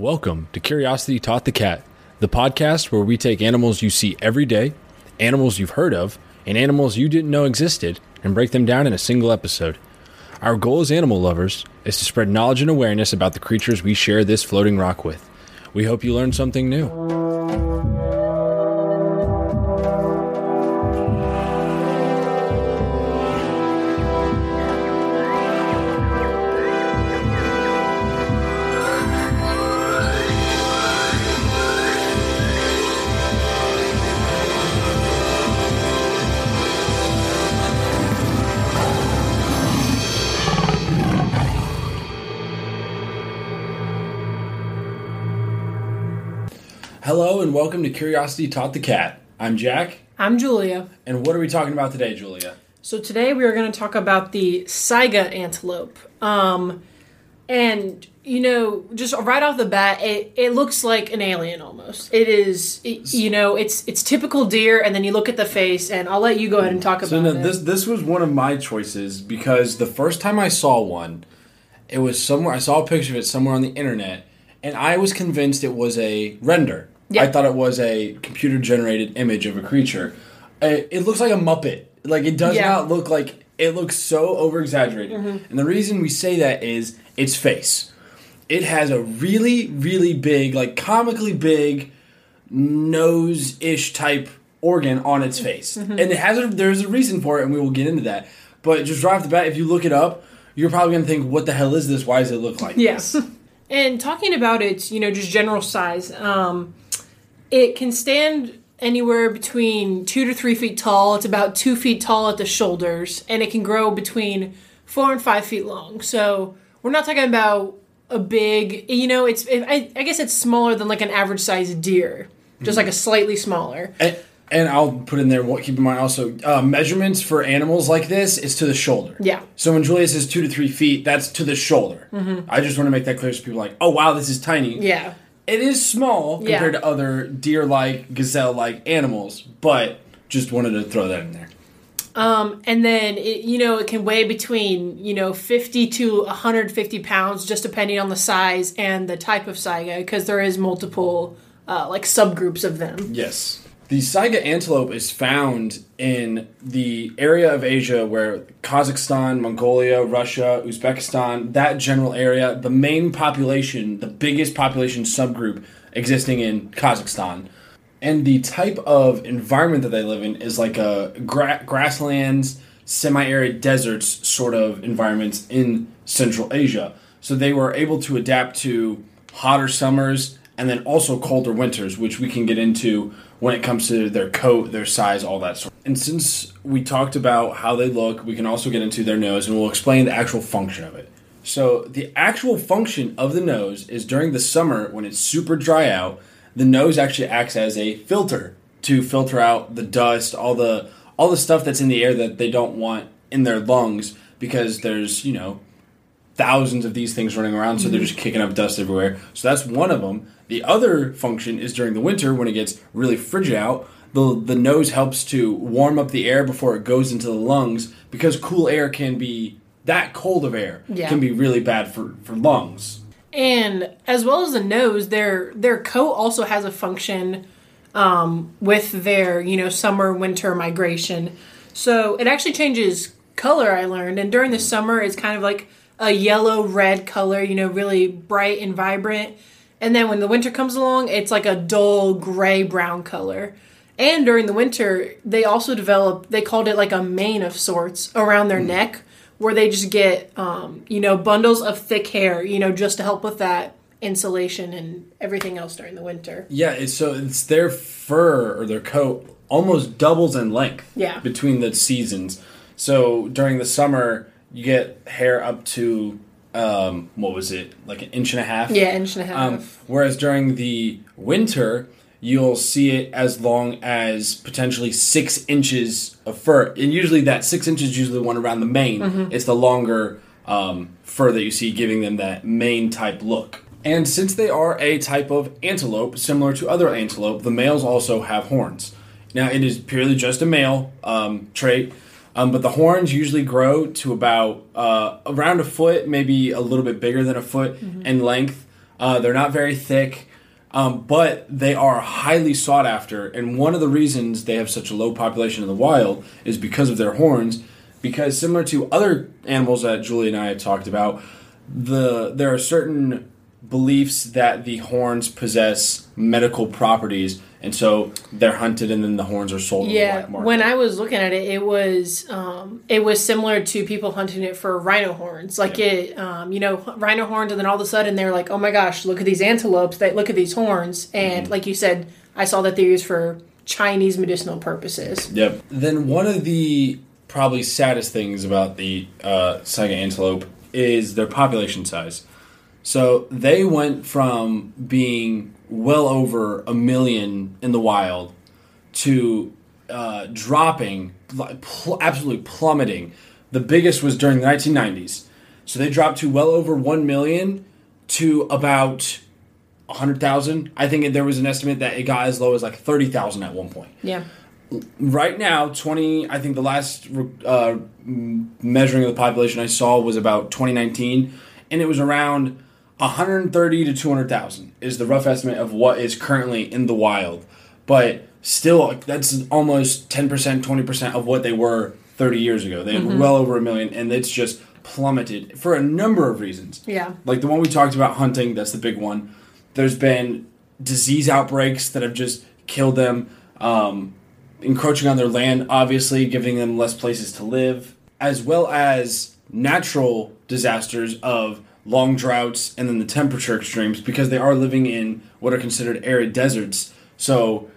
Welcome to Curiosity Taught the Cat, the podcast where we take animals you see every day, animals you've heard of, and animals you didn't know existed, and break them down in a single episode. Our goal as animal lovers is to spread knowledge and awareness about the creatures we share this floating rock with. We hope you learn something new. And welcome to Curiosity Taught the Cat. I'm Jack, I'm Julia. and what are we talking about today, Julia? So today we are going to talk about the Saiga antelope. Um, and you know, just right off the bat, it, it looks like an alien almost. It is, it- you know, it's it's typical deer, and then you look at the face, and I'll let you go ahead and talk So about no, it. this this was one of my choices because the first time I saw one, it was somewhere I saw a picture of it somewhere on the internet, and I was convinced it was a render. Yeah. I thought it was a computer generated image of a creature. Uh, It looks like a muppet. Like it does Yeah. not look like it looks so over exaggerated. And the reason we say that is its face. It has a really really big, like comically big nose ish type organ on its face, and it has a, there's a reason for it, and we will get into that. But just right off the bat, if you look it up, you're probably gonna think, "What the hell is this? Why does it look like?" This? Yes. and talking about its, you know, just general size, um, it can stand anywhere between two to three feet tall. It's about two feet tall at the shoulders, and it can grow between four and five feet long. So we're not talking about a big, you know, it's, it, I, I guess it's smaller than like an average sized deer, just like a slightly smaller. And, and I'll put in there. What keep in mind also uh, measurements for animals like this is to the shoulder. Yeah. So when Julia says two to three feet, that's to the shoulder. I just want to make that clear so people are like, "Oh wow, this is tiny." Yeah. It is small Yeah. compared to other deer-like, gazelle-like animals, but just wanted to throw that in there. Um, and then it, you know it can weigh between you know 50 to 150 pounds just depending on the size and the type of saiga because there is multiple uh, like subgroups of them Yes. The Saiga antelope is found in the area of Asia where Kazakhstan, Mongolia, Russia, Uzbekistan, that general area, the main population, the biggest population subgroup existing in Kazakhstan. And the type of environment that they live in is like a gra- grasslands, semi-arid deserts sort of environments in Central Asia. So they were able to adapt to hotter summers and then also colder winters, which we can get into when it comes to their coat, their size, all that sort. And since we talked about how they look, we can also get into their nose and we'll explain the actual function of it. So the actual function of the nose is during the summer when it's super dry out, the nose actually acts as a filter to filter out the dust, all the all the stuff that's in the air that they don't want in their lungs because there's, you know, thousands of these things running around, so they're just kicking up dust everywhere. So that's one of them. The other function is during the winter when it gets really frigid out. The, the nose helps to warm up the air before it goes into the lungs because cool air can be that cold of air Yeah. can be really bad for, for lungs. and as well as the nose their their coat also has a function um, with their you know summer winter migration so it actually changes color i learned and during the summer it's kind of like a yellow red color you know really bright and vibrant and then when the winter comes along it's like a dull gray brown color and during the winter they also develop they called it like a mane of sorts around their neck where they just get um, you know bundles of thick hair you know just to help with that insulation and everything else during the winter Yeah, it's, so it's their fur or their coat almost doubles in length Yeah. between the seasons. So during the summer, you get hair up to um, what was it like an inch and a half? yeah inch and a half Um, whereas during the winter, you'll see it as long as potentially six inches of fur, and usually that six inches is usually the one around the mane. Mm-hmm. It's the longer um, fur that you see, giving them that mane type look. And since they are a type of antelope, similar to other antelope, the males also have horns. Now, it is purely just a male um, trait, um, but the horns usually grow to about uh, around a foot, maybe a little bit bigger than a foot in length. Uh, they're not very thick, um, but they are highly sought after. And one of the reasons they have such a low population in the wild is because of their horns. Because similar to other animals that Julie and I had talked about, the there are certain beliefs that the horns possess medical properties, and so they're hunted, and then the horns are sold. Yeah, when I was looking at it, it was um, it was similar to people hunting it for rhino horns. Like it, um, you know, rhino horns, and then all of a sudden they're like, "Oh my gosh, look at these antelopes! They look at these horns!" And Mm-hmm. like you said, I saw that they're used for Chinese medicinal purposes. Yep. Then one of the probably saddest things about the uh, Saiga antelope is their population size. So they went from being well over a million in the wild to uh, dropping, pl- absolutely plummeting. The biggest was during the 1990s. So they dropped to well over 1 million to about 100,000. I think there was an estimate that it got as low as like 30,000 at one point Yeah, right now 20 i think the last uh, measuring of the population i saw was about 2019 and it was around 130 to 200000 is the rough estimate of what is currently in the wild. But still that's almost 10% 20% of what they were 30 years ago. They were well over a million and it's just plummeted for a number of reasons. Yeah, like the one we talked about hunting that's the big one. There's been disease outbreaks that have just killed them um, encroaching on their land obviously giving them less places to live as well as natural disasters of long droughts and then the temperature extremes because they are living in what are considered arid deserts so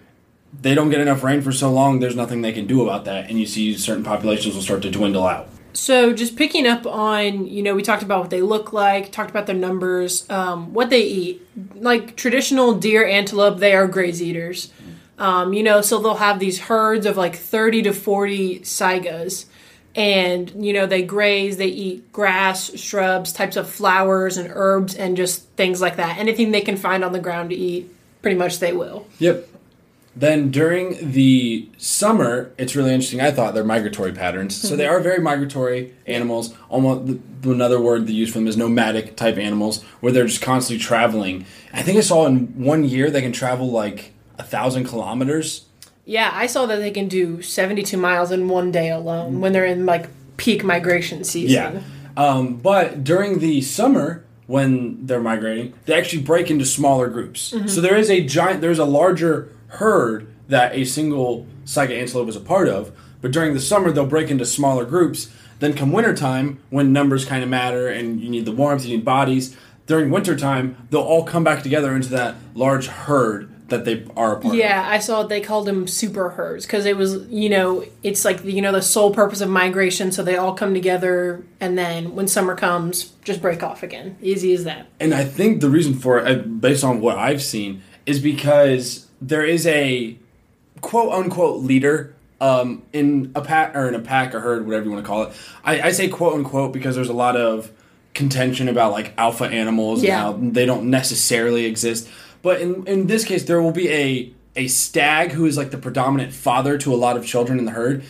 they don't get enough rain for so long there's nothing they can do about that and you see certain populations will start to dwindle out So just picking up on, you know, we talked about what they look like, talked about their numbers, um, what they eat. Like traditional deer, antelope, they are graze eaters. Um, you know, so they'll have these herds of like 30 to 40 saigas. And, you know, they graze, they eat grass, shrubs, types of flowers and herbs, and just things like that. Anything they can find on the ground to eat, pretty much they will. Yep. Then during the summer, it's really interesting. I thought they're migratory patterns. So they mm-hmm. are very migratory animals. Almost another word they use for them is nomadic type animals, where they're just constantly traveling. I think I saw in one year they can travel like a thousand kilometers. Yeah, I saw that they can do 72 miles in one day alone when they're in like peak migration season. Yeah. Um, but during the summer, when they're migrating, they actually break into smaller groups. So there is a giant, there's a larger herd that a single Saiga antelope is a part of. But during the summer, they'll break into smaller groups. Then come wintertime, when numbers kind of matter and you need the warmth, you need bodies. During wintertime, they'll all come back together into that large herd that they are a part of. Yeah, I saw they called them super herds because it was, you know, it's like, you know, the sole purpose of migration. So they all come together and then when summer comes, just break off again. Easy as that. And I think the reason for it, uh, based on what I've seen, is because there is a quote unquote leader um, in a pack or in a pack or herd, whatever you want to call it. I, I say quote unquote because there's a lot of contention about like alpha animals Yeah. and how they don't necessarily exist. But in in this case, there will be a a stag who is like the predominant father to a lot of children in the herd,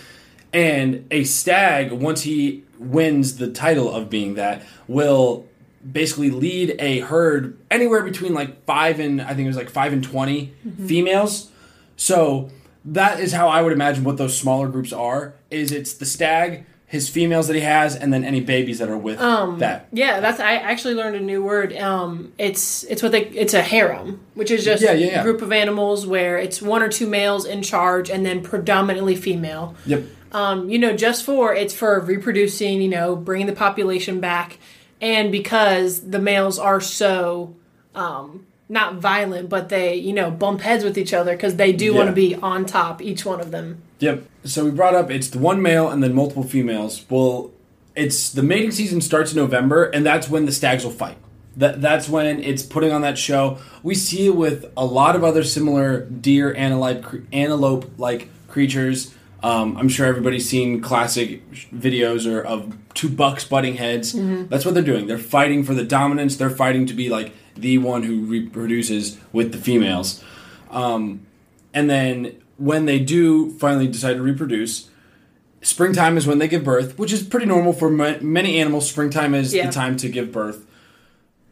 and a stag once he wins the title of being that will basically lead a herd anywhere between like five and I think it was like five and 20 mm-hmm. females. So that is how I would imagine what those smaller groups are. Is it's the stag, his females that he has, and then any babies that are with um, that. Yeah, that's, I actually learned a new word. Um, it's, it's what they, it's a harem, which is just Yeah, yeah, yeah. a group of animals where it's one or two males in charge and then predominantly female. Yep. um, you know, just for it's for reproducing, you know, bringing the population back, and because the males are so um, not violent, but they, you know, bump heads with each other because they do want to be on top, each one of them. Yep. So we brought up it's the one male and then multiple females. Well, it's the mating season starts in November, and that's when the stags will fight. That that's when it's putting on that show. We see it with a lot of other similar deer antelope antelope like creatures. Um, I'm sure everybody's seen classic videos or of two bucks butting heads. That's what they're doing. They're fighting for the dominance. They're fighting to be like the one who reproduces with the females. Um, and then when they do finally decide to reproduce, springtime is when they give birth, which is pretty normal for ma- many animals. Springtime is Yeah. the time to give birth.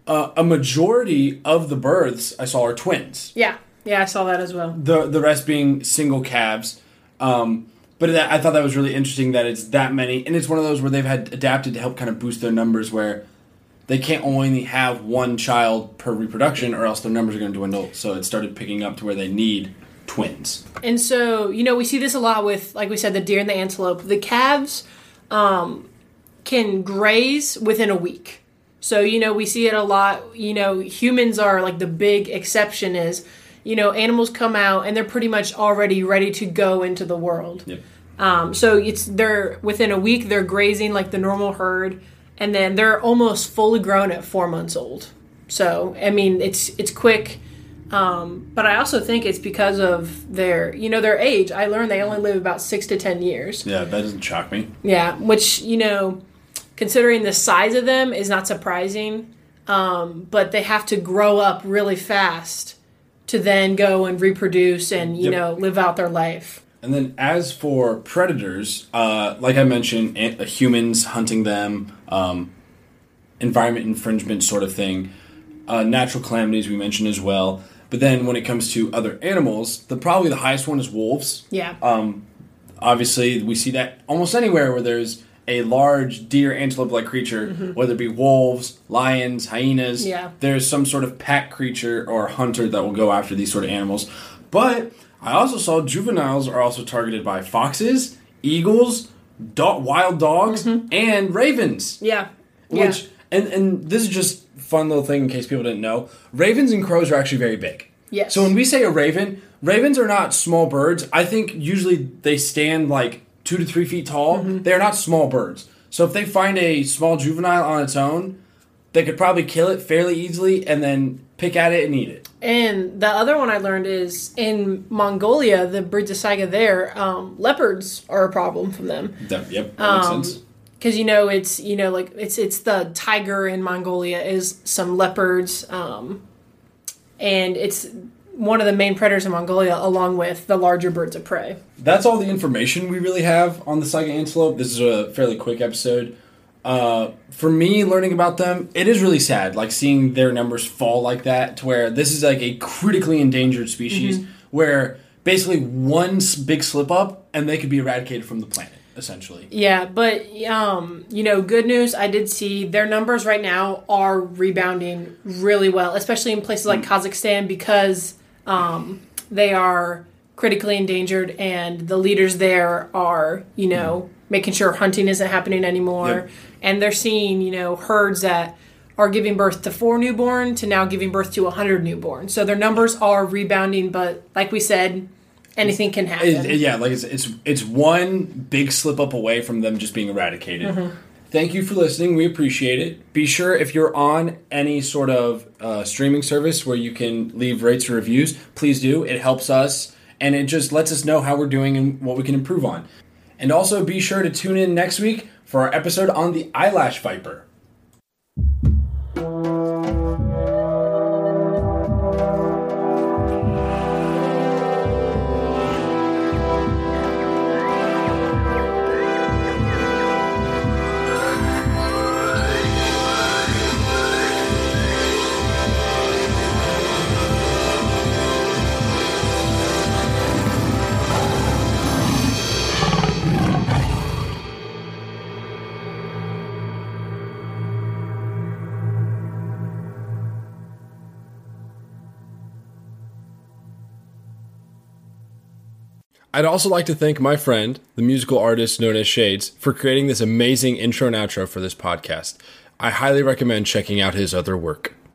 uh, a majority of the births I saw are twins. Yeah, yeah, I saw that as well. The the rest being single calves. Um, but that, I thought that was really interesting that it's that many, and it's one of those where they've had adapted to help kind of boost their numbers, where they can't only have one child per reproduction, or else their numbers are going to dwindle. So it started picking up to where they need twins. And so, you know, we see this a lot with, like we said, the deer and the antelope. The calves um, can graze within a week. So, you know, we see it a lot. You know, humans are like the big exception is, you know, animals come out and they're pretty much already ready to go into the world. Yep. Um, so it's they're within a week they're grazing like the normal herd, and then they're almost fully grown at four months old. So I mean it's it's quick, um, but I also think it's because of their you know their age. I learned they only live about six to ten years. Yeah, that doesn't shock me. Yeah, which you know, considering the size of them is not surprising. Um, but they have to grow up really fast to then go and reproduce and you Yep. know live out their life. And then as for predators, uh, like I mentioned, an- uh, humans hunting them, um, environment infringement sort of thing, uh, natural calamities we mentioned as well. But then when it comes to other animals, the probably the highest one is wolves. Yeah. Obviously, we see that almost anywhere where there's a large deer antelope-like creature, whether it be wolves, lions, hyenas. Yeah. There's some sort of pack creature or hunter that will go after these sort of animals. But I also saw juveniles are also targeted by foxes, eagles, do- wild dogs, and ravens. Yeah. Yeah. Which and and this is just fun little thing in case people didn't know. Ravens and crows are actually very big. Yes. So when we say a raven, ravens are not small birds. I think usually they stand like two to three feet tall. Mm-hmm. They are not small birds. So if they find a small juvenile on its own, they could probably kill it fairly easily and then pick at it and eat it. And the other one I learned is in Mongolia, the breeds of saiga there, um, leopards are a problem from them. That, yep, that makes Um, sense. Because you know it's you know like it's it's the tiger in Mongolia is some leopards, um, and it's one of the main predators in Mongolia, along with the larger birds of prey. That's all the information we really have on the Saiga antelope. This is a fairly quick episode. Uh, for me, learning about them, it is really sad. Like seeing their numbers fall like that, to where this is like a critically endangered species, Mm-hmm. where basically one big slip up and they could be eradicated from the planet, essentially. Yeah, but um, you know, good news. I did see their numbers right now are rebounding really well, especially in places like Kazakhstan because um, they are critically endangered, and the leaders there are, you know, making sure hunting isn't happening anymore, Yep. and they're seeing, you know, herds that are giving birth to four newborn to now giving birth to a hundred newborn. So their numbers are rebounding, but like we said, anything can happen. It- it- yeah, like it's, it's it's one big slip up away from them just being eradicated. Thank you for listening. We appreciate it. Be sure if you're on any sort of uh, streaming service where you can leave rates or reviews, please do. It helps us and it just lets us know how we're doing and what we can improve on. And also be sure to tune in next week for our episode on the eyelash viper. I'd also like to thank my friend, the musical artist known as Shades, for creating this amazing intro and outro for this podcast. I highly recommend checking out his other work.